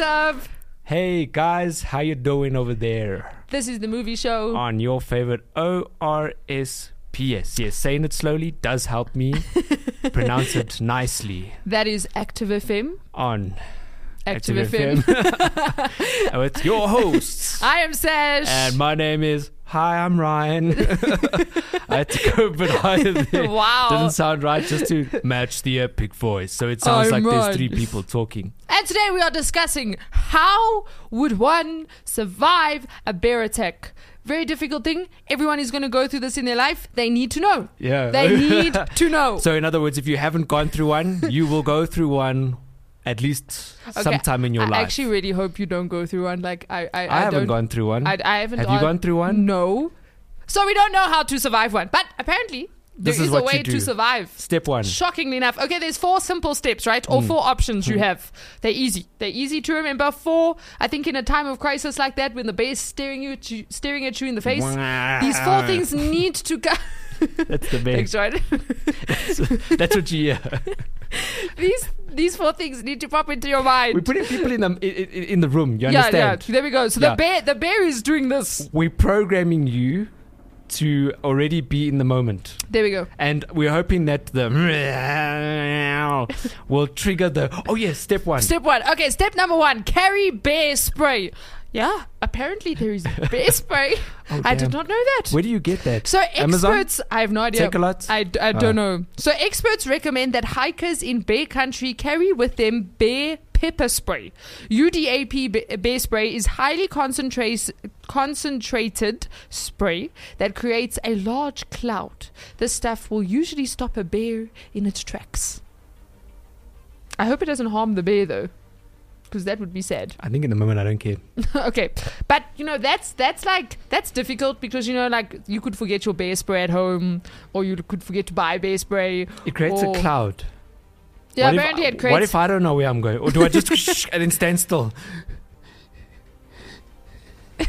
Up? Hey guys, how you doing over there This is the movie show. on your favorite ORSPS? Yes, saying it slowly does help me pronounce it nicely That is Active FM. on Active, Active FM. with oh, your hosts. I am Sash. And my name is Hi, I'm Ryan. I had to go a bit higher there. Wow. Didn't sound right just to match the epic voice. So it sounds I'm like there's three people talking. And today we are discussing how would one survive a bear attack? Very difficult thing. Everyone is going to go through this in their life. They need to know. Yeah. They need to know. So, in other words, if you haven't gone through one, you will go through one at least Okay, sometime in your I life. I actually really hope you don't go through one. Like I, I, I, haven't gone through one. I, I haven't. Have you gone through one? No. So we don't know how to survive one. But apparently, there This is, is a way to survive. Step one. Shockingly enough, okay, there's four simple steps, right? Mm. Or four options you have. They're easy. They're easy to remember. Four, I think, in a time of crisis like that, when the bear's staring you, to, staring at you in the face, these four things need to go. That's the Thanks, best. right? That's what you hear. these these four things need to pop into your mind. We're putting people in the in, in the room. You yeah, understand? yeah. There we go. So Yeah. the bear, the bear is doing this. We're programming you to already be in the moment, There we go. and we're hoping that the will trigger the. Oh yes, step one. Step one. Okay, step number one: carry bear spray. Yeah, apparently there is bear spray. Oh, I did not know that. Where do you get that? So Amazon? experts, I have no idea. Take a lot? I, I don't Oh. know. So experts recommend that hikers in bear country carry with them bear pepper spray. UDAP be- bear spray is highly concentrates concentrated spray that creates a large cloud. This stuff will usually stop a bear in its tracks. I hope it doesn't harm the bear though, because that would be sad. I think in the moment I don't care. okay, but you know that's that's like that's difficult because you know like you could forget your bear spray at home, or you could forget to buy bear spray. It creates a cloud. Yeah, What if- apparently it creates. What if I don't know where I'm going, or do I just and then stand still?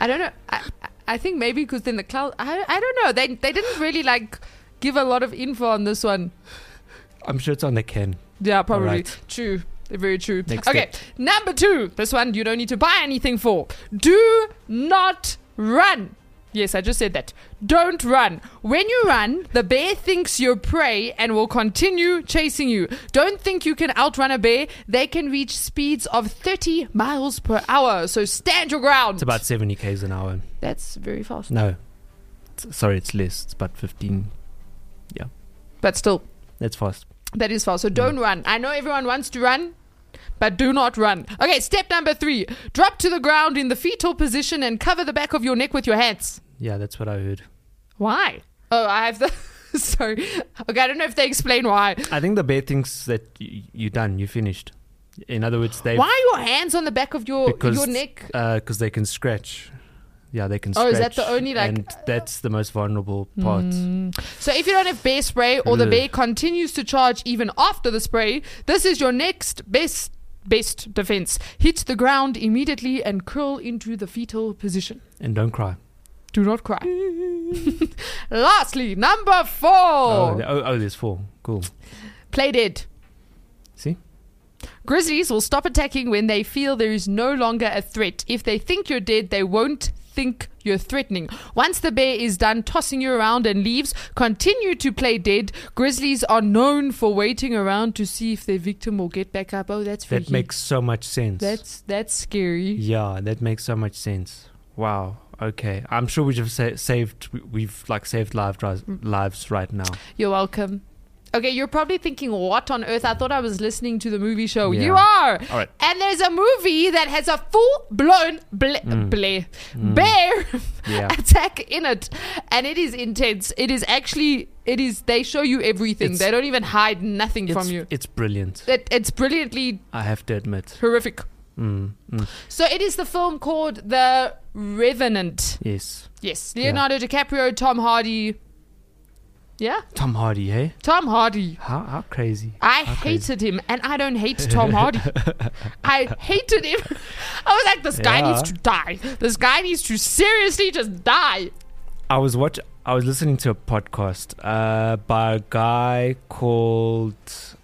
I don't know. I, I- think maybe because then the cloud. I, I don't know. They they didn't really like give a lot of info on this one. I'm sure it's on the can. Yeah, probably Alright. true. Very true. Next okay, number two. This one you don't need to buy anything for. Do not run. Yes, I just said that. Don't run. When you run, the bear thinks you're prey and will continue chasing you. Don't think you can outrun a bear. They can reach speeds of 30 miles per hour. So stand your ground. It's about 70 k's an hour. That's very fast. No, it's, sorry, it's less. It's about 15. Yeah. But still, That's fast. That is fast. So don't mm. run. I know everyone wants to run, but do not run. Okay, step number three drop to the ground in the fetal position and cover the back of your neck with your hands. Yeah, that's what I heard. Why? Oh, I have the. Sorry. Okay, I don't know if they explain why. I think the bear thinks that y- you're done, you're finished. In other words, they Why are your hands on the back of your because your neck? Uh, because they can scratch. Yeah, they can. Oh, is that the only, like- And that's the most vulnerable part. Hmm. So if you don't have bear spray or the bear continues to charge even after the spray, this is your next best best defense. Hit the ground immediately and curl into the fetal position. And don't cry. Do not cry. Lastly, number four. Oh, oh, oh, there's four. Cool. Play dead. See, Grizzlies will stop attacking when they feel there is no longer a threat. If they think you're dead, they won't think you're threatening. Once the bear is done tossing you around and leaves, continue to play dead. Grizzlies are known for waiting around to see if their victim will get back up. Oh, that's that makes so much sense. that's that's scary. yeah, that makes so much sense. Wow. Okay, I'm sure we have saved. we- We've like saved lives lives right now. You're welcome. Okay, you're probably thinking, what on earth? I thought I was listening to the movie show. Yeah. You are. All right. And there's a movie that has a full blown bla- bla- bear Mm. Yeah. attack in it. And it is intense. It is actually, it is, they show you everything. It's- they don't even hide nothing from you. it's brilliant. It, it's brilliantly I have to admit. horrific. Mm, mm, So it is the film called The Revenant. yes. Yes. Leonardo DiCaprio, Tom Hardy. Yeah? Tom Hardy, hey? Tom Hardy. How how crazy? I How crazy. hated him, and I don't hate Tom Hardy. I hated him. I was like, this guy Yeah. needs to die. This guy needs to seriously just die. I was watch. I was listening to a podcast uh, by a guy called,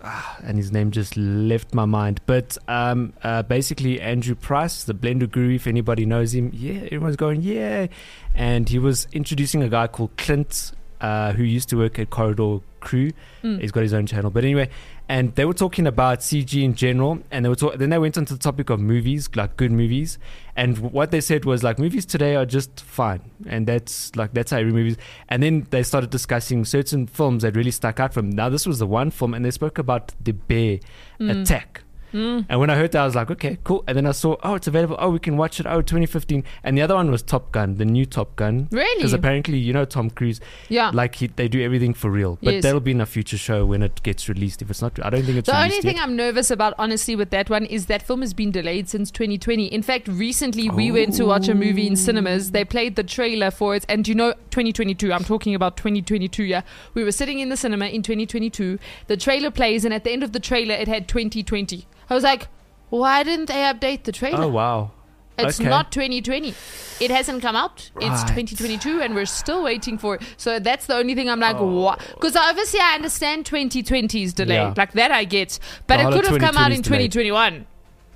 ah, and his name just left my mind. But um, uh, basically, Andrew Price, the Blender Guru. If anybody knows him, yeah, everyone's going yeah. And he was introducing a guy called Clint, uh, who used to work at Corridor Crew. Mm. He's got his own channel. But anyway, and they were talking about CG in general, and they were talk- then they went onto the topic of movies, like good movies, and what they said was like movies today are just fine, and that's like that's how every movie. is. And then they started discussing certain films that really stuck out from. Now this was the one film, and they spoke about the bear Mm. attack. And when I heard that, I was like, okay, cool. And then I saw, oh, it's available. Oh, we can watch it. Oh, 2015. And the other one was Top Gun, the new Top Gun. Really? Because apparently, you know, Tom Cruise, Yeah. like he, they do everything for real. But Yes. that'll be in a future show when it gets released. If it's not, I don't think it's The only thing yet. I'm nervous about, honestly, with that one is that film has been delayed since 2020. In fact, recently we went to watch a movie in cinemas. They played the trailer for it, and you know, 2022. I'm talking about 2022. Yeah, we were sitting in the cinema in 2022. The trailer plays, and at the end of the trailer, it had 2020. I was like, why didn't they update the trailer? Oh wow! It's okay. not 2020. It hasn't come out. It's 2022, and we're still waiting for it. So that's the only thing I'm like, Oh. what? Because obviously I understand 2020's delay. Yeah. Like that I get. But The it could have come out in delayed. 2021.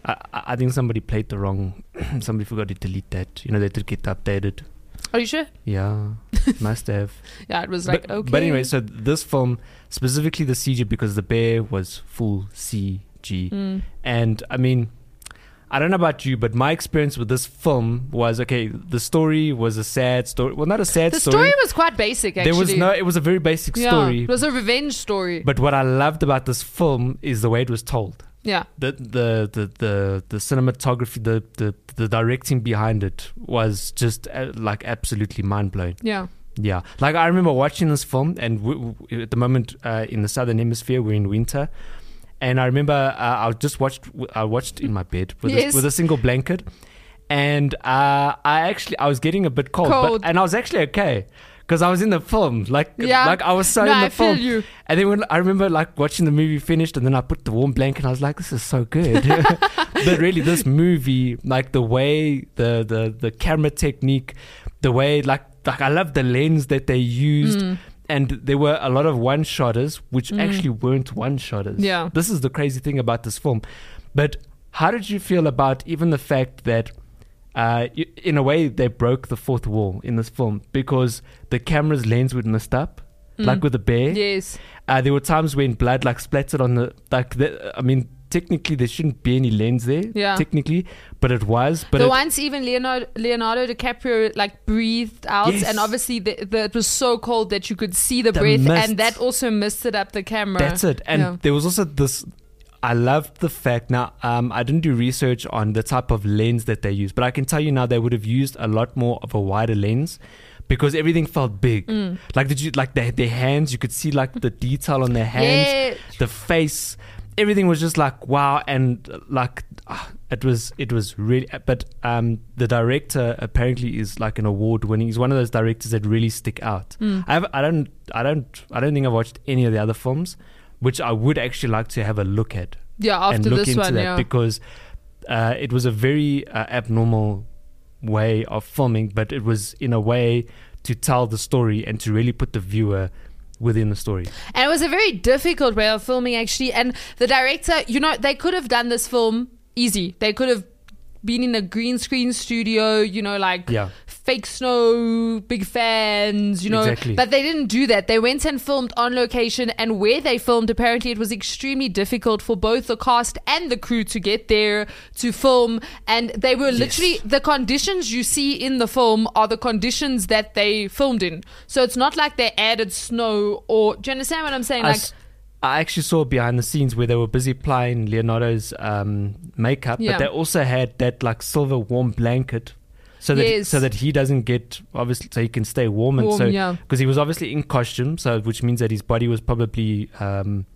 I, I think somebody played the wrong. somebody forgot to delete that. You know, they did get updated. Are you sure? Yeah, must have. Yeah, it was like, but, okay. but anyway, so this film specifically the CG because the bear was full Mm. and I mean. I don't know about you, but my experience with this film was okay. The story was a sad story. Well, not a sad story. the story was quite basic, actually. There was no. It was a very basic yeah, story. It was a revenge story. But what I loved about this film is the way it was told. yeah. The the the the, the cinematography, the, the the directing behind it was just uh, like absolutely mind blowing. Yeah. Yeah, like I remember watching this film, and w- w- at the moment uh, in the southern hemisphere, we're in winter, and I remember uh, I just watched I watched in my bed with Yes. a, with a single blanket, and uh, I actually I was getting a bit cold, Cold. but and I was actually okay. Because I was in the film, like Yeah. like I was so No, in the I feel film, you. and then when I remember like watching the movie finished, and then I put the warm blanket, and I was like, "This is so good." but really, this movie, like the way the the the camera technique, the way like like I love the lens that they used. Mm. And there were a lot of one shotters, which actually weren't one shotters. Yeah. This is the crazy thing about this film. But how did you feel about even the fact that, uh, in a way, they broke the fourth wall in this film because the camera's lens would messed up, like with the bear. Yes. Uh, there were times when blood like splattered on the like. The, I mean, technically there shouldn't be any lens there. Yeah. Technically, but it was. But the it, once even Leonardo, Leonardo DiCaprio like breathed out, Yes. and obviously the, the, it was so cold that you could see the, The breath, mist. and that also misted up the camera. That's it. And Yeah. there was also this. I loved the fact. Now, um, I didn't do research on the type of lens that they use, but I can tell you now they would have used a lot more of a wider lens because everything felt big. Mm. Like did you like their their hands? You could see like the detail on their hands, Yeah. the face. Everything was just like wow, and uh, like ah, it was it was really. But um, the director apparently is like an award winning. He's one of those directors that really stick out. Mm. I have, I don't I don't I don't think I've watched any of the other films, which I would actually like to have a look at Yeah, after and look this into one, that yeah. because uh, it was a very uh, abnormal way of filming, but it was in a way to tell the story and to really put the viewer within the story. And it was a very difficult way of filming, actually. And the director, you know, they could have done this film easy. They could have been in a green screen studio, you know, like Yeah. fake snow, big fans, you know. Exactly. But they didn't do that. They went and filmed on location. And where they filmed, apparently, it was extremely difficult for both the cast and the crew to get there to film. And they were literally, the conditions you see in the film are the conditions that they filmed in. So it's not like they added snow or, do you understand what I'm saying? I Like, s- I actually saw behind the scenes where they were busy applying Leonardo's um, makeup, Yeah. but they also had that like silver warm blanket. So that Yes. so that he doesn't get obviously so he can stay warm and Warm, so yeah. because he was obviously in costume so which means that his body was probably um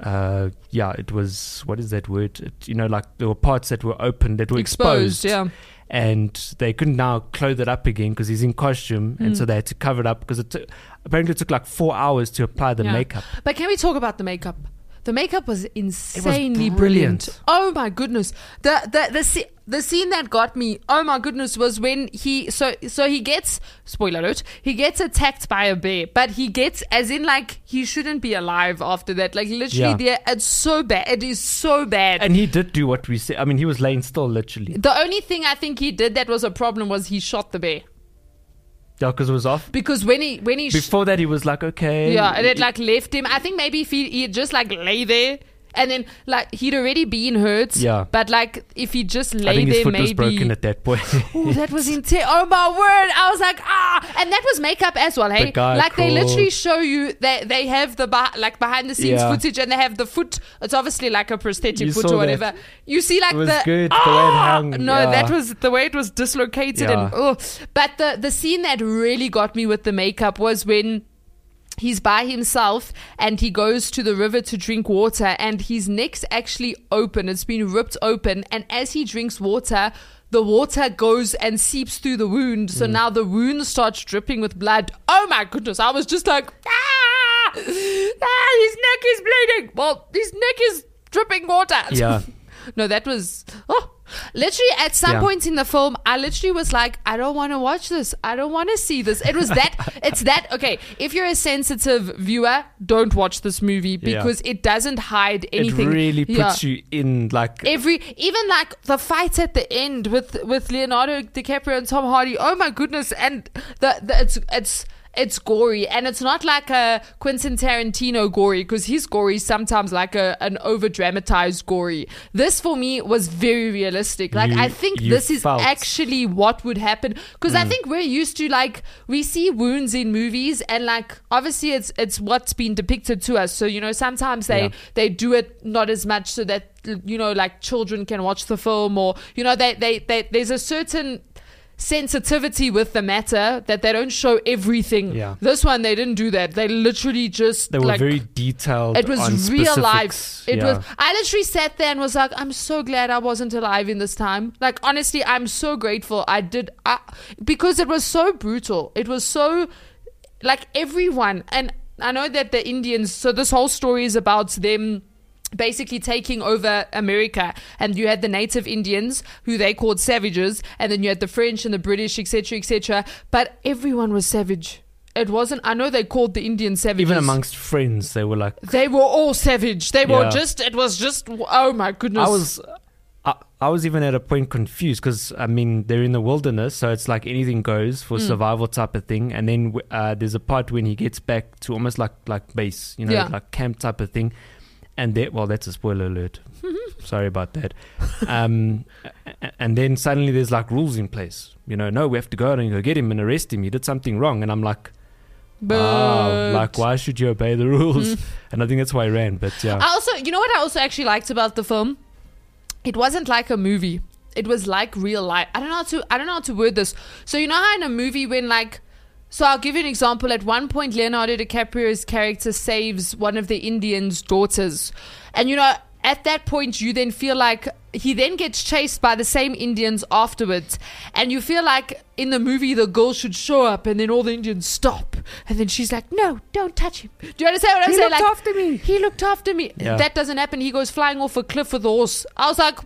uh yeah it was what is that word it, you know like there were parts that were open that were exposed, Exposed, yeah. And they couldn't now clothe it up again because he's in costume and Mm. so they had to cover it up because it took, apparently it took like four hours to apply the Yeah. makeup But can we talk about the makeup? The makeup was insanely brilliant. brilliant. Oh my goodness. The the the the scene that got me, oh my goodness, was when he so so he gets spoiler alert, he gets attacked by a bear, but he gets as in like he shouldn't be alive after that. Like literally Yeah. there it's so bad. It is so bad. and he did do what we said i mean he was laying still literally the only thing I think he did that was a problem was he shot the bear. Yeah because it was off Because when he when he sh- before that he was like okay Yeah, and it like left him. I think maybe if he he just like lay there and then like he'd already been hurt. Yeah. But like if he just lay i think his there, foot maybe. was broken at that point Oh, that was intense. Oh my word! I was like, ah, and that was makeup as well. Hey, The like they literally show you that they have the like behind the scenes Yeah. footage, and they have the foot. It's obviously like a prosthetic You foot or that. whatever. You see, like the good, the way it Ah! hung, No, yeah. that was the way it was dislocated and oh. But the the scene that really got me with the makeup was when he's by himself and he goes to the river to drink water and his neck's actually open. It's been ripped open. And as he drinks water the water goes and seeps through the wound. So now the wound starts dripping with blood. Oh my goodness. I was just like ah, ah his neck is bleeding. Well his neck is dripping water. Yeah. no that was oh literally at some Yeah. points in the film i literally was like i don't want to watch this i don't want to see this it was that it's that okay if you're a sensitive viewer don't watch this movie Yeah. because it doesn't hide anything it really Yeah. puts you in like every even like the fight at the end with with Leonardo DiCaprio and Tom Hardy. Oh my goodness! And the, the it's it's it's gory and it's not like a Quentin Tarantino gory because his gory is sometimes like a an over dramatized gory. This for me was very realistic. Like You- I think this is felt- actually what would happen because I mm. think we're used to like we see wounds in movies and like obviously it's it's what's been depicted to us. So you know sometimes they Yeah. they do it not as much so that you know like children can watch the film or you know they they, they there's a certain sensitivity with the matter that they don't show everything. Yeah. this one they didn't do that. They literally just they were like, very detailed it was real life. It Yeah. was i literally sat there and was like i'm so glad i wasn't alive in this time. Like honestly i'm so grateful i did I, because it was so brutal. It was so like everyone and i know that the indians so this whole story is about them basically taking over America and you had the native Indians who they called savages and then you had the French and the British etc etc but everyone was savage it wasn't I know they called the Indians savages even amongst friends they were like they were all savage they were Yeah. just it was just oh my goodness I was I, I was even at a point confused because I mean they're in the wilderness, so it's like anything goes for survival type of thing. And then uh, there's a part when he gets back to almost like like base, you know, Yeah. like camp type of thing. And there, well, that's a spoiler alert. Sorry about that. Um, and then suddenly there's like rules in place. You know, no, we have to go out and go get him and arrest him. He did something wrong, and I'm like, but oh, like why should you obey the rules? And I think that's why I ran. But yeah, I also, you know what I also actually liked about the film? It wasn't like a movie. It was like real life. I don't know how to I don't know how to word this. So you know how in a movie when like so I'll give you an example. At one point Leonardo DiCaprio's character saves one of the Indians' daughters. And you know, at that point you then feel like he then gets chased by the same Indians afterwards. And you feel like in the movie the girl should show up and then all the Indians stop. And then she's like, No, don't touch him. Do you understand what I'm He saying? looked like, after me. He looked after me. Yeah. That doesn't happen. He goes flying off a cliff with a horse. I was like,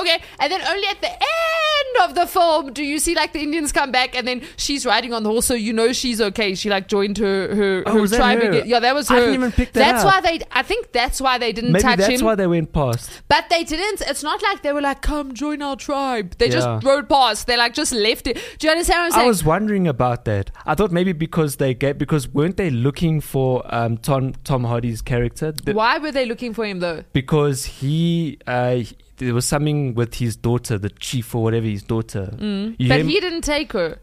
okay. And then only at the end of the film do you see like the Indians come back and then she's riding on the horse, so you know she's okay. She like joined her her, Oh, her tribe her? again. Yeah, that was her. I didn't even pick that That's why they. I think that's why they didn't maybe touch that's him. why they went past. But they didn't. It's not like they were like, "Come join our tribe." They Yeah. just rode past. They like just left it. Do you understand what I'm saying? I was wondering about that. I thought maybe because they get because weren't they looking for um, Tom Tom Hardy's character? The- Why were they looking for him though? because he uh, he- there was something with his daughter, the chief or whatever his daughter. Mm. You But he didn't take her.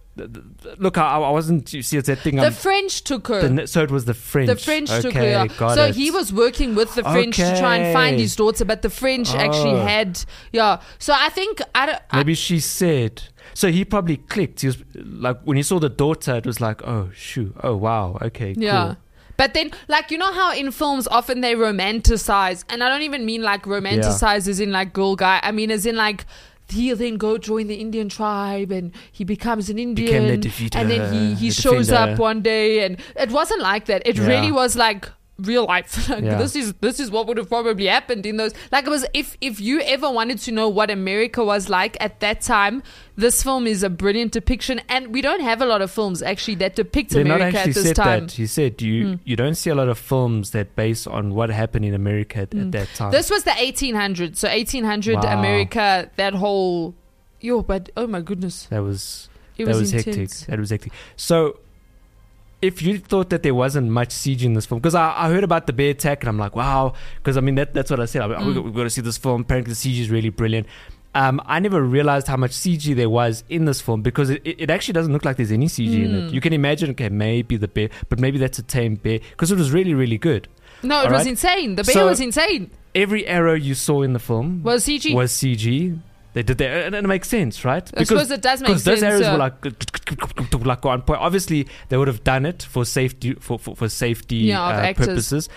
look, I, I wasn't. You see, it's that thing. The I'm- French took her. the, so it was the French. The French okay, took her. Got so it. he was working with the French to try and find his daughter, but the French ah. actually Oh. had yeah. So I think I don't. I- Maybe she said. So he probably clicked. He was like when he saw the daughter, it was like, oh shoot, oh wow, okay, Yeah. cool. But then, like, you know how in films often they romanticize, and I don't even mean like romanticize as in like girl guy. I mean as in like he'll then go join the Indian tribe and he becomes an Became the Indian, defeater, and then he he the shows defender. up one day, and it wasn't like that. It Yeah. really was like real life like Yeah. this is this is what would have probably happened in those like it was if if you ever wanted to know what america was like at that time this film is a brilliant depiction and we don't have a lot of films actually that depict america at this said time Hmm. that. He said you you don't see a lot of films that base on what happened in America at, at that time. Hmm. This was the 1800s. So 1800 Wow. America, that whole. Yo, but oh my goodness. that was It that was, was, hectic. That was hectic. So, if you thought that there wasn't much CG in this film, because I, I heard about the bear attack and I'm like, wow, because I mean that that's what I said. I, Mm. we, we've got to see this film. Apparently, the CG is really brilliant. Um, I never realized how much CG there was in this film because it, it it actually doesn't look like there's any CG in Mm. it. You can imagine, okay, maybe the bear, but maybe that's a tame bear because it was really, really good. No, it All was right. insane. The bear So- was insane. Every arrow you saw in the film Was CG. was CG. They did that, and it makes sense, right? I suppose it does make sense. because those arrows yeah. were like like on point. Obviously, they would have done it for safety for for, for safety Yeah, uh, purposes.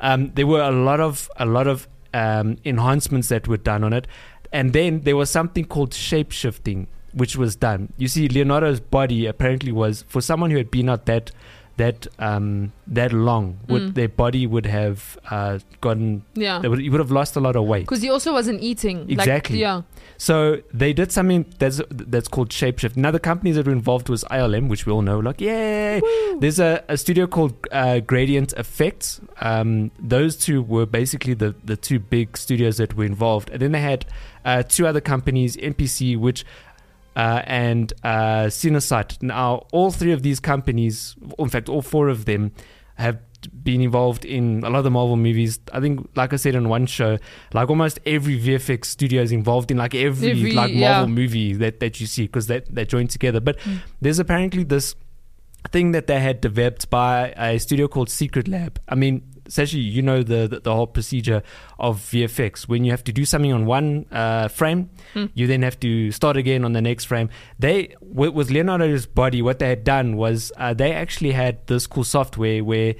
Um, there were a lot of a lot of um, enhancements that were done on it, and then there was something called shape shifting, which was done. You see, Leonardo's body apparently was for someone who had been out that that um, that long, would, Mm. their body would have uh, gotten. yeah. They would, he would have lost a lot of weight. Because he also wasn't eating. Like, Exactly. yeah. So they did something that's that's called Shapeshift. Now the companies that were involved was ILM, which we all know. Like, yay! There's a, a studio called uh, Gradient Effects. Um, those two were basically the the two big studios that were involved, and then they had uh, two other companies, MPC, which. Uh, and uh, Cinesite. Now, all three of these companies, in fact, all four of them, have been involved in a lot of the Marvel movies. I think, like I said in one show, like almost every VFX studio is involved in like every, Every- like Marvel yeah. movie that, that you see because that they join together. But there's apparently this thing that they had developed by a studio called Secret Lab. I mean, essentially, you know the, the the whole procedure of VFX. When you have to do something on one uh, frame, you then have to start again on the next frame. They with, with Leonardo's body, what they had done was uh, they actually had this cool software where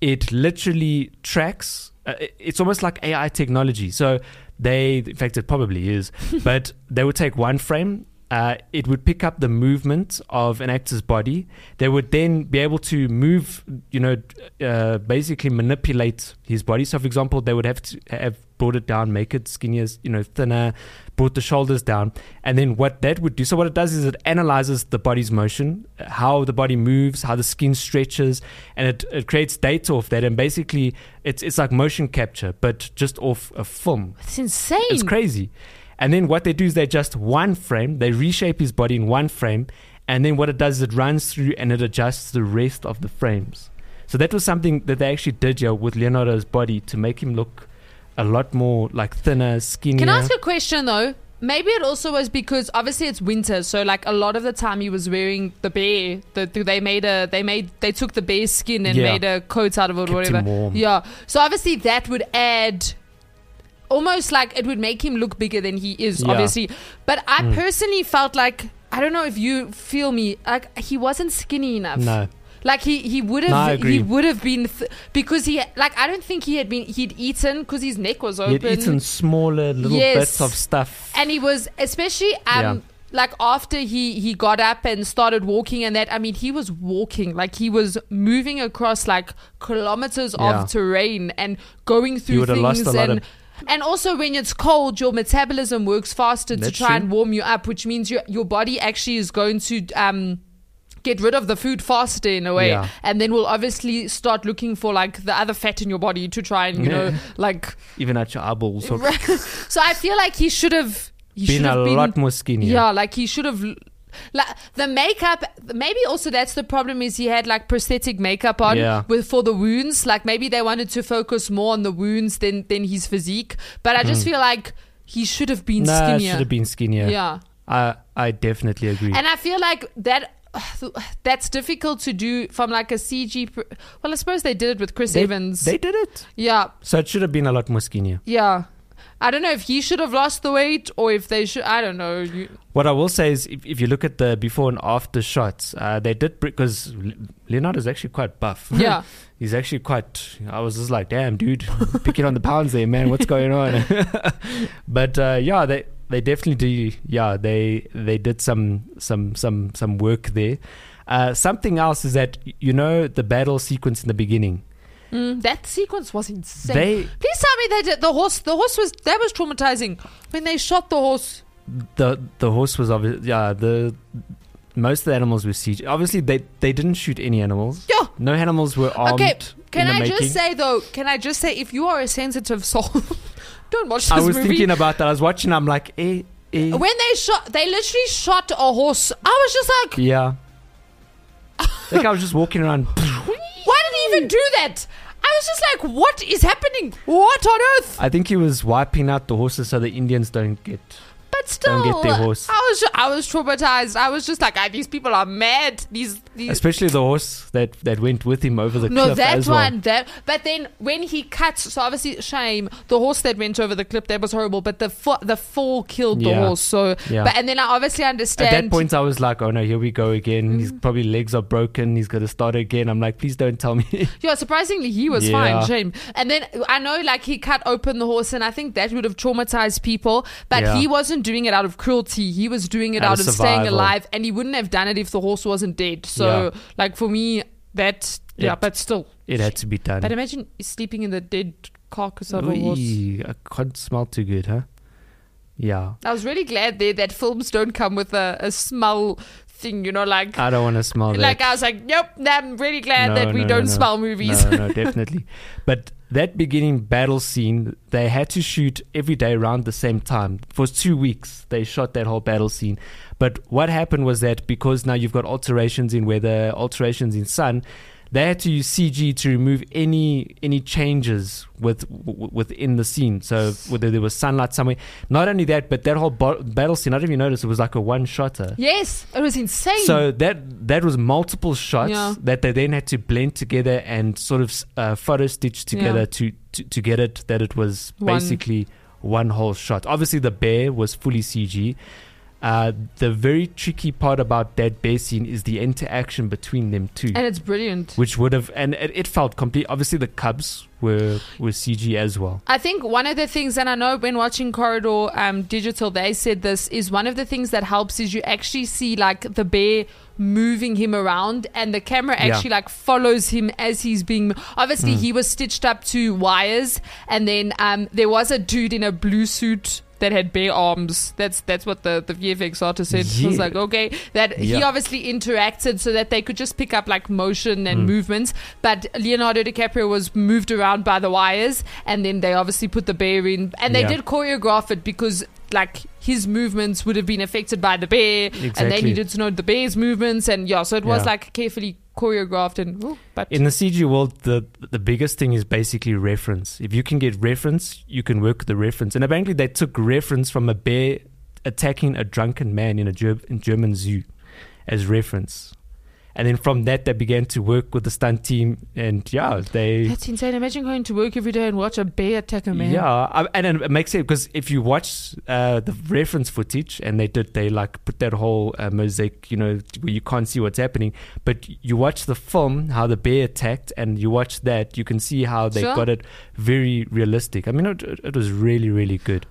it literally tracks. Uh, it's almost like AI technology. So they, in fact, it probably is, but they would take one frame. Uh, it would pick up the movement of an actor's body. They would then be able to move, you know, uh, basically manipulate his body. So, for example, they would have to have brought it down, make it skinnier, you know, thinner, brought the shoulders down, and then what that would do. So, what it does is it analyzes the body's motion, how the body moves, how the skin stretches, and it, it creates data off that. And basically, it's it's like motion capture, but just off a film. It's insane. It's crazy. And then what they do is they adjust one frame, they reshape his body in one frame, and then what it does is it runs through and it adjusts the rest of the frames. So that was something that they actually did here with Leonardo's body to make him look a lot more like thinner, skinnier. Can I ask a question though? Maybe it also was because obviously it's winter, so like a lot of the time he was wearing the bear. The, the- they made a they made they took the bear skin and Yeah. made a coat out of it, or Kept whatever. Yeah. So obviously that would add almost like it would make him look bigger than he is, Yeah. obviously. But I Mm. personally felt like I don't know if you feel me like he wasn't skinny enough. no. Like he, he would have No, he would have been th- because he like I don't think he had been he'd eaten because his neck was open had eaten smaller little Yes. bits of stuff. and he was especially um Yeah. like after he he got up and started walking and that I mean he was walking like he was moving across like kilometers Yeah. of terrain and going through things lost a lot and of- and also when it's cold your metabolism works faster to try true. and warm you up which means your your body actually is going to um get rid of the food faster in a way Yeah. and then we'll obviously start looking for like the other fat in your body to try and you know like Even at your eyeballs. So so I feel like he should have he been should a have been lot more skinnier. yeah, like he should have. Like the makeup, maybe also that's the problem is he had like prosthetic makeup on Yeah. with for the wounds. Like maybe they wanted to focus more on the wounds than than his physique. But I just mm. feel like he should have been Nah, skinnier. should have been skinnier. Yeah, I I definitely agree. And I feel like that that's difficult to do from like a CG. Pr- well, I suppose they did it with Chris they, Evans. they did it. yeah, So it should have been a lot more skinnier. yeah. I don't know if he should have lost the weight or if they should. I don't know. You, What I will say is, if, if you look at the before and after shots, uh, they did because Leonard is actually quite buff. Yeah. he's actually quite. I was just like, damn, dude, picking on the pounds there, man. What's going on? but uh, yeah, they they definitely do. Yeah, they they did some some some some work there. Uh, something else is that you know the battle sequence in the beginning. Mm, that sequence was insane. They Please tell me they did the horse. The horse was that was traumatizing when they shot the horse. the the horse was obvious. Yeah, the most of the animals were CG. Obviously, they they didn't shoot any animals. Yeah. No animals were armed. Okay, can I making. just say though? Can I just say if you are a sensitive soul, don't watch this I was movie. thinking about that. I was watching. I'm like, eh, eh. when they shot, they literally shot a horse. I was just like, Yeah. like I was just walking around. even do that? I was just like, what is happening? What on earth? I think he was wiping out the horses so the Indians don't get. But still, Don't get their horse. I was I was traumatized. I was just like, ah, these people are mad. These these. Especially the horse that, that went with him over the no, cliff that as well. one, that. But then when he cuts, so obviously shame the horse that went over the cliff. That was horrible. But the fo- the fall killed the Yeah. horse. So, Yeah. but and then I obviously understand. At that point, I was like, "Oh no, here we go again. His Mm. probably legs are broken. He's gonna start again." I'm like, "Please don't tell me." Yeah, surprisingly, he was Yeah. fine. Shame. And then I know, like, he cut open the horse, and I think that would have traumatized people. But he wasn't doing it out of cruelty. He was doing it Out out, of of staying alive, and he wouldn't have done it if the horse wasn't dead. So, Yeah. like, for me, that yeah, but still. it had to be done. But imagine sleeping in the dead carcass of a horse. I can't smell too good, huh? Yeah, I was really glad there that films don't come with a, a smell thing. You know, like. I don't want to smell that. like I was like, nope. I'm really glad No, that we no, don't no. smell movies. No, no, definitely. But that beginning battle scene, they had to shoot every day around the same time. For two weeks, they shot that whole battle scene. But what happened was that because now you've got alterations in weather, alterations in sun, they had to use CG to remove any any changes with w- within the scene. So whether there was sunlight somewhere. Not only that, but that whole bo- battle scene, I didn't even notice it was like a one shotter. yes, it was insane. So that that was multiple shots Yeah. that they then had to blend together and sort of uh, photo stitch together Yeah. to, to to get it that it was One. basically one whole shot. Obviously, the bear was fully CG. Uh, the very tricky part about that bear scene is the interaction between them two, and it's brilliant. which would have and it, it felt complete. Obviously, the cubs were were CG as well. I think one of the things, and I know when watching Corridor um, Digital, they said this is one of the things that helps is you actually see like the bear moving him around, and the camera Yeah. actually like follows him as he's being. Obviously, Mm. he was stitched up to wires, and then um, there was a dude in a blue suit. That had bare arms. That's that's what the, the VFX artist said. It was like okay, that he obviously interacted so that they could just pick up like motion and Mm. movements. But Leonardo DiCaprio was moved around by the wires, and then they obviously put the bear in, and they Yeah. did choreograph it because like his movements would have been affected by the bear, and they Exactly. needed to know the bear's movements, and yeah, so it was Yeah. like carefully choreographed and. oh, but In the CG world, the the biggest thing is basically reference. If you can get reference, you can work with the reference. And apparently, they took reference from a bear attacking a drunken man in a Ger- in German zoo as reference. And then from that, they began to work with the stunt team. And yeah, they. that's insane. Imagine going to work every day and watch a bear attack a man. Yeah, I, and it makes sense because if you watch uh, the reference footage, and they did, they like put that whole uh, mosaic, you know, where you can't see what's happening. But you watch the film, how the bear attacked, and you watch that, you can see how they Sure. got it very realistic. I mean, it, it was really, really good.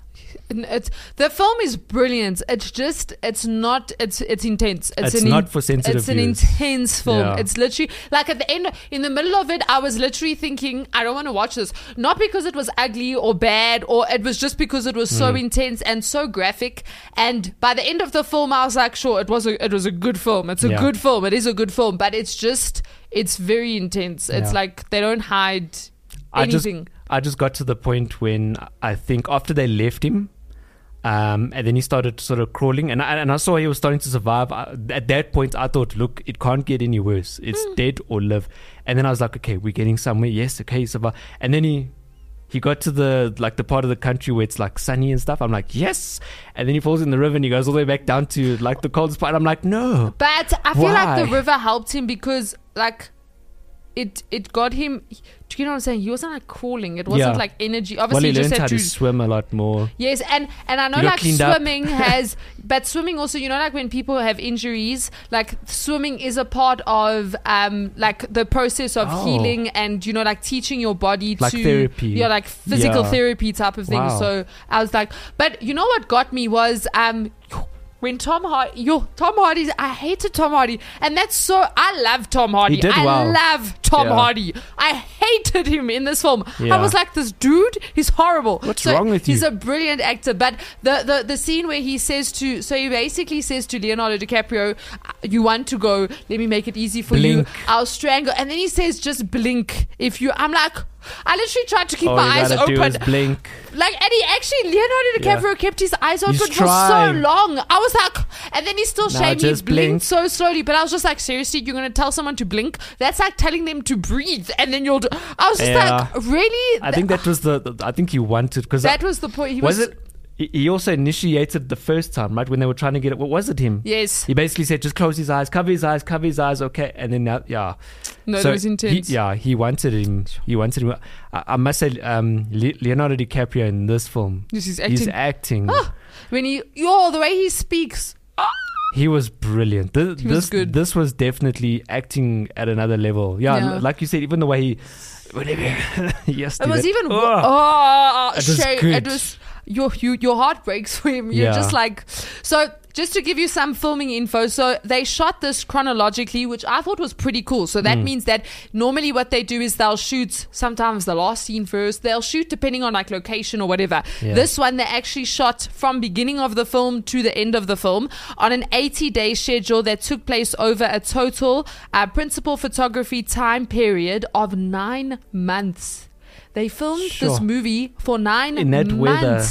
It's the film is brilliant. It's just it's not it's it's intense. It's, It's an not for sensitive It's an intense film. Yeah. It's literally like at the end, in the middle of it, I was literally thinking, I don't want to watch this. Not because it was ugly or bad, or it was just because it was so Mm. intense and so graphic. And by the end of the film, I was like, sure, it was a it was a good film. It's a Yeah. good film. It is a good film, but it's just it's very intense. It's Yeah. like they don't hide I just. I just got to the point when I think after they left him, um, and then he started sort of crawling, and I, and I saw he was starting to survive. I, at that point, I thought, look, it can't get any worse. It's Hmm. dead or live. And then I was like, okay, we're getting somewhere. Yes, okay, he survived. And then he he got to the like the part of the country where it's like sunny and stuff. I'm like, yes. And then he falls in the river and he goes all the way back down to like the coldest part. I'm like, no. But I feel like the river helped him because like it it got him. Do you know what I'm saying? He wasn't like crawling. It wasn't Yeah. like energy. Well, Obviously, he he just learned how had to to. swim a lot more. Yes, and and I know got like cleaned up. swimming has, but swimming also, you know, like when people have injuries, like swimming is a part of um like the process of Oh. healing and you know like teaching your body Like to therapy. yeah like physical Yeah. therapy type of thing. Wow. So I was like, but you know what got me was um. When Tom Hardy, yo, Tom Hardy, I hated Tom Hardy, and that's so. I love Tom Hardy. Did I well. love Tom Yeah. Hardy. I hated him in this film. I was like, this dude, he's horrible. What's So wrong with He's you? a brilliant actor, but the, the the scene where he says to so he basically says to Leonardo DiCaprio, uh, "You want to go? Let me make it easy for Blink. you. I'll strangle." And then he says, "Just blink if you." I'm like, I literally tried to keep All my eyes gotta do is open. blink. Like, and he actually, Leonardo DiCaprio kept his eyes open He's for so long. I was like, and then he still Now shame. He blinked blink. so slowly, but I was just like, seriously, you're going to tell someone to blink? That's like telling them to breathe, and then you'll do. I was just Yeah. like, really? I think that was the. the- I think he wanted because that was the point. He was, was, it. He he also initiated the first time, right? When they were trying to get it. What was it? Him. Yes. He basically said, just close his eyes, cover his eyes, cover his eyes, okay. And then that, yeah. No, So that was he- intense. yeah, he wanted him. He wanted him. I, I must say, um, Leonardo DiCaprio in this film, This is he's acting. acting. Ah, when he, yo, the way he speaks. He was brilliant. This, He was this, good. this was definitely acting at another level. Yeah, Yeah. l- like you said, even the way he, whatever, yes, It was even. Oh, Oh, It was Shay, it was. Your, you, your heart breaks for him. You're Yeah. just like. So, just to give you some filming info. So, they shot this chronologically, which I thought was pretty cool. So, that means that normally what they do is they'll shoot sometimes the last scene first. They'll shoot depending on like location or whatever. Yeah. This one, they actually shot from beginning of the film to the end of the film on an 80 day schedule that took place over a total uh, principal photography time period of nine months. They filmed this movie for nine In that weather.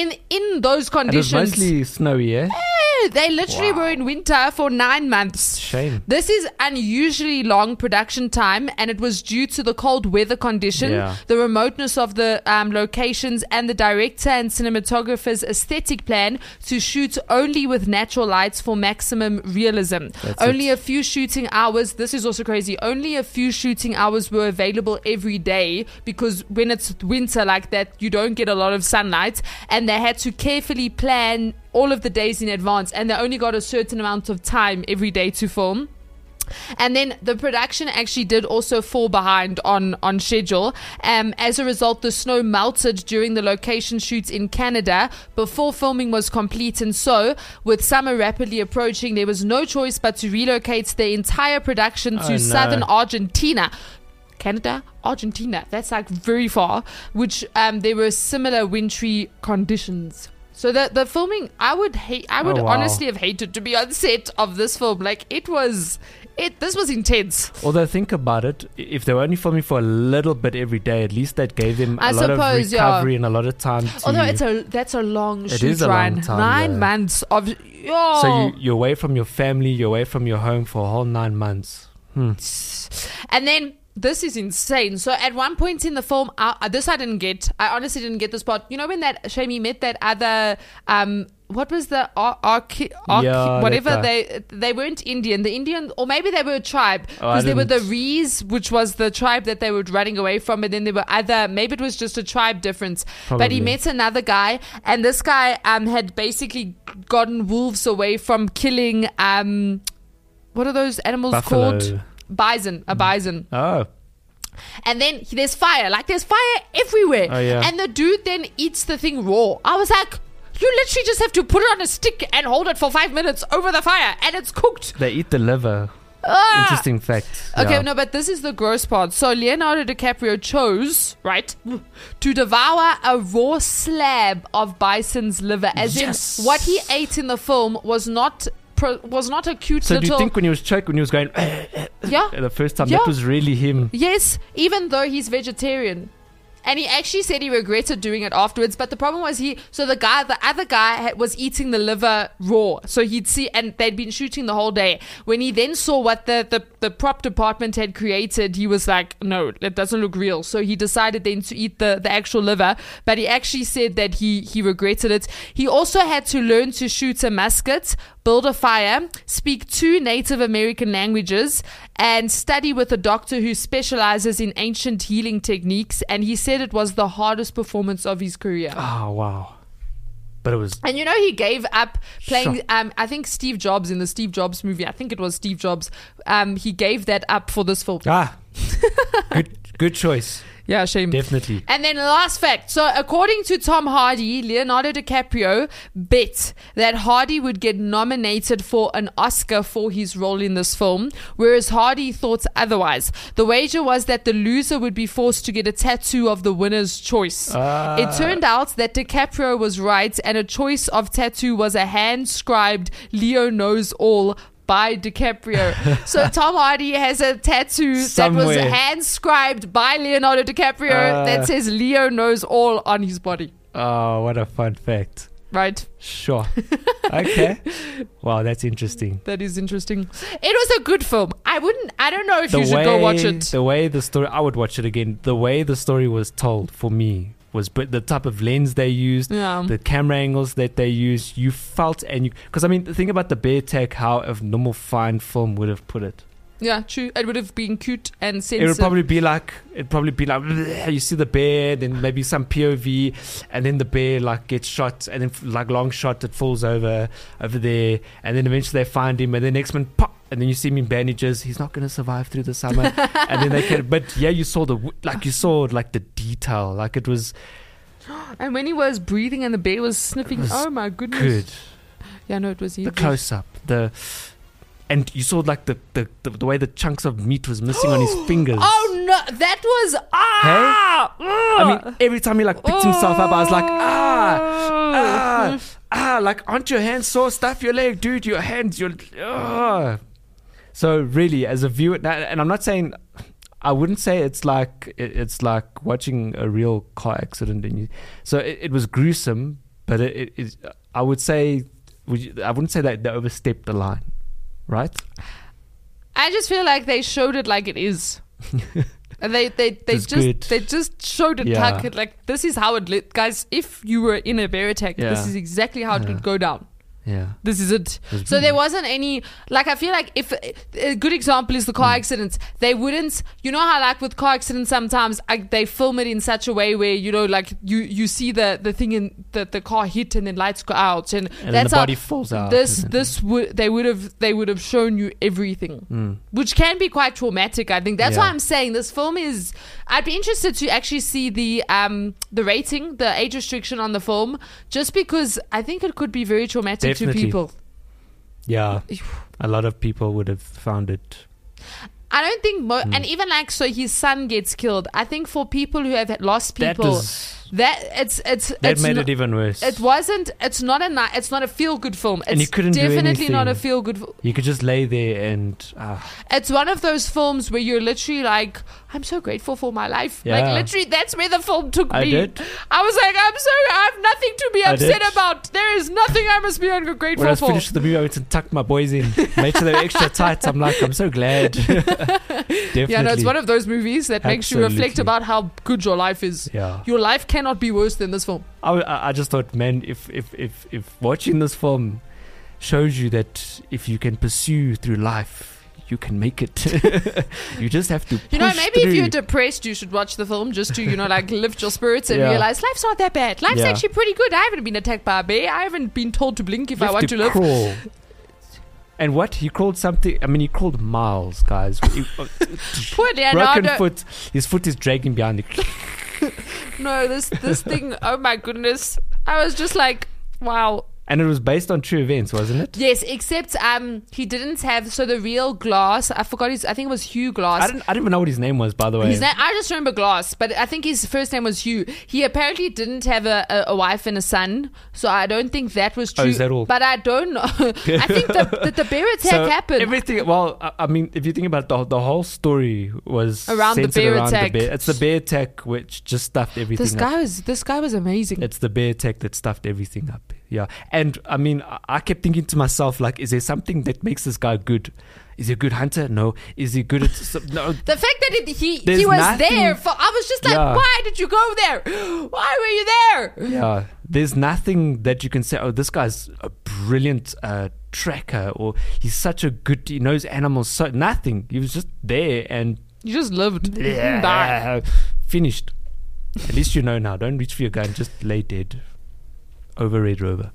In in those and it was conditions. mostly snowy, eh? Yeah, they literally Wow. were in winter for nine months. Shame. This is unusually long production time, and it was due to the cold weather condition, Yeah. the remoteness of the um, locations, and the director and cinematographer's aesthetic plan to shoot only with natural lights for maximum realism. That's only it. a few shooting hours. This is also crazy. Only a few shooting hours were available every day because when it's winter like that, you don't get a lot of sunlight, and they had to carefully plan all of the days in advance, and they only got a certain amount of time every day to film. And then the production actually did also fall behind on, on schedule. Um, as a result, the snow melted during the location shoots in Canada before filming was complete. And so, with summer rapidly approaching, there was no choice but to relocate the entire production to Oh, no. southern Argentina. Canada, Argentina. That's like very far, which um, there were similar wintry conditions. So the the filming, I would hate. I would Oh, wow. honestly have hated to be on set of this film. Like it was, it this was intense. Although think about it, if they were only filming for a little bit every day, at least that gave them a I lot of suppose, yeah. recovery and a lot of time to. Although it's a that's a long It shoot, is a long time, Nine though. months of. Oh. so you, you're away from your family, you're away from your home for a whole nine months. Hmm. And then this is insane. So at one point in the film, uh, this I didn't get. I honestly didn't get this part. You know when that Shami met that other um. What was the ar- archi- archi- Yeah, whatever they they weren't Indian the Indian or maybe they were a tribe Oh, because they were the Rees which was the tribe that they were running away from and then there were other maybe it was just a tribe difference but he met another guy and this guy um had basically gotten wolves away from killing um what are those animals Buffalo. called bison a bison Oh, and then there's fire like there's fire everywhere Oh, yeah. and the dude then eats the thing raw i was like you literally just have to put it on a stick and hold it for five minutes over the fire and it's cooked they eat the liver. Ah! Interesting fact. Okay, yeah. no, but this is the gross part. So Leonardo DiCaprio chose, right, to devour a raw slab of bison's liver. As Yes. in, what he ate in the film was not pro- was not a cute So do little. you think when he was choked, when he was going eh, eh, eh, yeah. the first time, Yeah. that was really him? Yes, even though he's vegetarian. and he actually said he regretted doing it afterwards. But the problem was he, so the guy, the other guy, had, was eating the liver raw. So he'd see, and they'd been shooting the whole day. When he then saw what the the, the prop department had created, he was like, no, it doesn't look real. So he decided then to eat the the actual liver. But he actually said that he he regretted it. He also had to learn to shoot a musket build a fire, speak two Native American languages, and study with a doctor who specializes in ancient healing techniques. And he said it was the hardest performance of his career. Oh wow. But it was And you know, he gave up playing. Um, I think Steve Jobs in the Steve Jobs movie. I think it was Steve Jobs. Um, he gave that up for this film. ah good good choice. Yeah, shame. Definitely. And then last fact. So according to Tom Hardy, Leonardo DiCaprio bet that Hardy would get nominated for an Oscar for his role in this film, whereas Hardy thought otherwise. The wager was that the loser would be forced to get a tattoo of the winner's choice. Ah. it turned out that DiCaprio was right, and a choice of tattoo was a hand-scribed "Leo knows all." By DiCaprio. so Tom Hardy has a tattoo that was Somewhere. hand scribed by Leonardo DiCaprio Uh. that says Leo knows all on his body. Oh, what a fun fact. Right? Sure. Okay. wow, that's interesting. That is interesting. It was a good film. I wouldn't, I don't know if The you should way go watch it. the way the story I would watch it again. The way the story was told for me was but the type of lens they used, Yeah. the camera angles that they used, you felt and you because I mean the thing about the bear tech, how a normal fine film would have put it. yeah, true. It would have been cute and censored. It would probably be like it'd probably be like you see the bear, then maybe some POV, and then the bear like gets shot, and then like long shot it falls over over there, and then eventually they find him, and then next one pop, and then you see him in bandages. He's not gonna survive through the summer, and then they can. But yeah, you saw the like you saw like the detail, like it was and when he was breathing and the bear was sniffing, was oh my goodness. good. Yeah, no, it was The close up, the. And you saw like the, the, the, the way the chunks of meat was missing on his fingers. Oh no, that was ah. I mean, every time he like picked himself up, I was like, ah, ah, ah, like, aren't your hands sore? Stuff your leg, dude. Your hands, your. ah. So really, as a viewer, and I'm not saying, I wouldn't say it's like it's like watching a real car accident. And you, so it, it was gruesome, but it, it, it I would say, would you, I wouldn't say that they overstepped the line, right? I just feel like they showed it like it is. And they they they just good. they just showed it Yeah. like it like this is how it lit guys if you were in a bear attack this is exactly how it Yeah. would go down Yeah. this is it was so there wasn't any like i feel like if a good example is the car Mm. accidents they wouldn't you know how like with car accidents sometimes like, they film it in such a way where you know like you you see the the thing in the, the car hit and then lights go out and, And that's the how body falls out. this this would they would have they would have shown you everything Mm. which can be quite traumatic i think that's why i'm saying this film is i'd be interested to actually see the um the rating the age restriction on the film just because i think it could be very traumatic Definitely. To people Yeah. A lot of people would have found it. i don't think mo- Hmm. and even like so his son gets killed i think for people who have lost That people was that it's it's that it's made it even worse. it wasn't it's not a it's not a feel good film it's And you couldn't do definitely not a feel good You could just lay there and ah, it's one of those films where you're literally like, I'm so grateful for my life. Like literally, that's where the film took I me. did. I was like, I'm so I have nothing to be upset about. There is nothing I must be ungrateful when I was for. finished the movie, I went and tucked my boys in, made sure they were extra tight. I'm like, I'm so glad. Definitely. yeah, no, it's one of those movies that makes you reflect about how good your life is. yeah. Your life cannot be worse than this film. I, I just thought, man, if, if if if watching this film shows you that if you can pursue through life, you can make it. you just have to. You know, maybe if you're depressed, you should watch the film just to, you know, like lift your spirits and Yeah. realize life's not that bad. Life's Yeah. actually pretty good. I haven't been attacked by a bear. I haven't been told to blink if You I want to, live. crawl. And what he crawled something? I mean, he crawled miles, guys. Uh, Poor broken foot. His foot is dragging behind. The, No, this this thing. Oh my goodness! I was just like, wow. And it was based on true events, wasn't it? Yes, except um, he didn't have so the real Glass. I forgot his. I think it was Hugh Glass. I didn't. I didn't even know what his name was, by the way. His name, I just remember Glass, but I think his first name was Hugh. He apparently didn't have a, a, a wife and a son, so I don't think that was true. Oh, is that all? But I don't know. I think the, the, the bear attack so happened. everything. Well, I, I mean, if you think about it, the the whole story was Around the centered bear around attack. The bear. It's the bear attack which just stuffed everything. this up. guy was this guy was amazing. It's the bear tech that stuffed everything up. Yeah. And I mean, I- kept thinking to myself, like, is there something that makes this guy good? Is he a good hunter? No. Is he good at. some- no. the fact that it, he There's he was nothing- there for I was just like, Yeah. why did you go there? Why were you there? Yeah. There's nothing that you can say, oh, this guy's a brilliant uh, tracker or he's such a good, he knows animals. So nothing. He was just there and You just lived. You didn't die. yeah, finished. At least you know now. Don't reach for your gun. Just lay dead over Red Rover.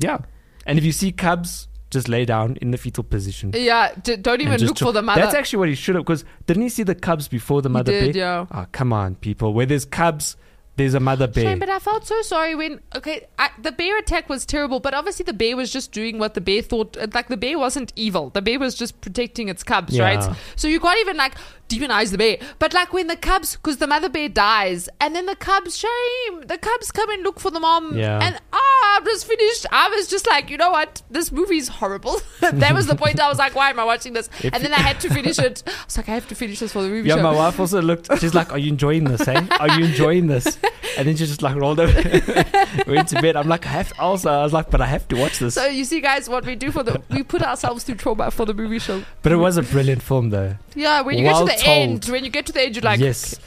Yeah. And if you see cubs, just lay down in the fetal position. Yeah, d- don't even look chill. for the mother. That's actually what he should have. Because didn't he see the cubs before the mother did, bear? yeah. Oh, come on, people. Where there's cubs, there's a mother bear. Shame, but I felt so sorry when okay, I, the bear attack was terrible, but obviously the bear was just doing what the bear thought. Like the bear wasn't evil. The bear was just protecting its cubs, Yeah. right? So you can't even like demonize the bear. But like when the cubs, because the mother bear dies, and then the cubs, shame, the cubs come and look for the mom, Yeah. and ah, i just finished. I was just like, you know what, this movie is horrible. that was the point. I was like, why am I watching this? If and then I had to finish it. I was like, I have to finish this for the movie yeah, show. my wife also looked. She's like, "Are you enjoying this? Eh? Are you enjoying this?" And then she just like rolled over, went to bed. I'm like, "I have to also." I was like, "But I have to watch this." So you see, guys, what we do for the we put ourselves through trauma for the movie show. but it was a brilliant film, though. Yeah, when you get to the. End, when you get to the end, you're like, yes.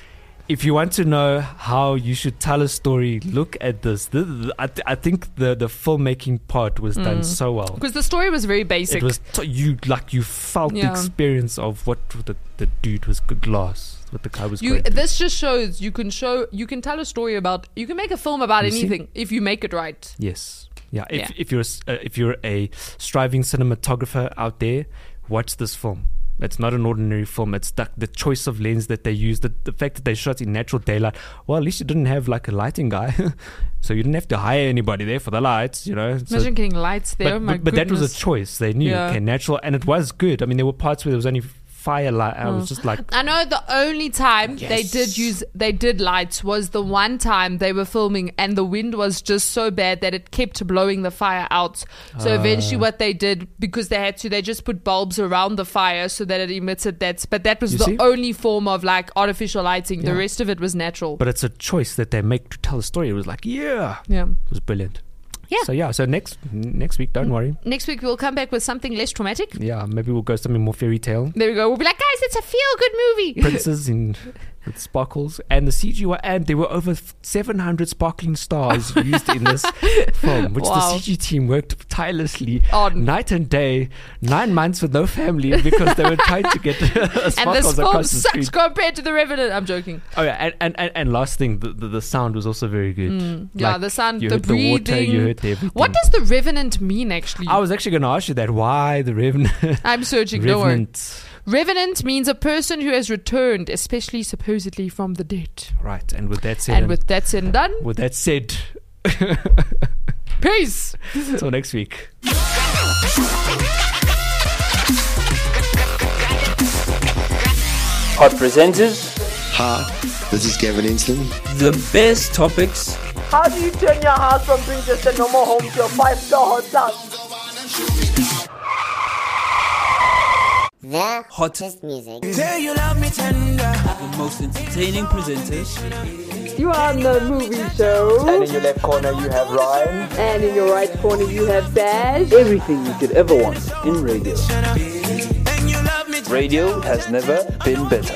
If you want to know how you should tell a story, look at this. This- I, th- I think the, the filmmaking part was done so well. because the story was very basic. It was t- you like you felt the experience of what the, the dude was good glass, what the guy was you this just shows you can show you can tell a story about you can make a film about You see? anything if you make it right. Yes. Yeah. If, Yeah. if you're a uh, if you're a striving cinematographer out there, watch this film. It's not an ordinary film. It's the, the choice of lens that they used, the, the fact that they shot in natural daylight. Well, at least you didn't have like a lighting guy, so you didn't have to hire anybody there for the lights. You know. So- Imagine getting lights there. but, but, but that was a choice. They knew Yeah. okay, natural, and it was good. I mean, there were parts where there was only firelight. I was just like, I know the only time they Yes. did use they did lights was the one time they were filming and the wind was just so bad that it kept blowing the fire out. So eventually Ah. what they did because they had to they just put bulbs around the fire so that it emitted that but that was You the see? only form of like artificial lighting. The Yeah. rest of it was natural. but it's a choice that they make to tell a story. It was like, yeah, yeah. it was brilliant. Yeah. So yeah. So next next week, don't hmm. worry. Next week we'll come back with something less traumatic. Yeah, maybe we'll go something more fairy tale. There we go. We'll be like, guys, it's a feel good movie. Princes in with sparkles and the CGI and there were over 700 sparkling stars used in this film, which Wow. the CG team worked tirelessly On. night and day, nine months with no family because they were trying to get and sparkles this film across the sucks compared to The Revenant. I'm joking. Oh yeah, and, and, and, and last thing, the, the, the sound was also very good. Mm, yeah, Like, the sound, the heard the water, breathing. you heard everything. What does The Revenant mean, actually? I was actually going to ask you that. Why the Revenant? I'm searching. Don't worry. Revenant. Revenant means a person who has returned, especially supposedly from the dead. Right, and with that said, And with that said and done, with that said, peace. until next week. Hot presenters, Hi, this is Gavin Inston. the best topics, How do you turn your house from being just a normal home to a five-star hotel? The hottest music. the most entertaining presenters, You are on the movie show, and in your left corner you have Ryan. and in your right corner you have Sash. Everything you could ever want in radio. Radio has never been better.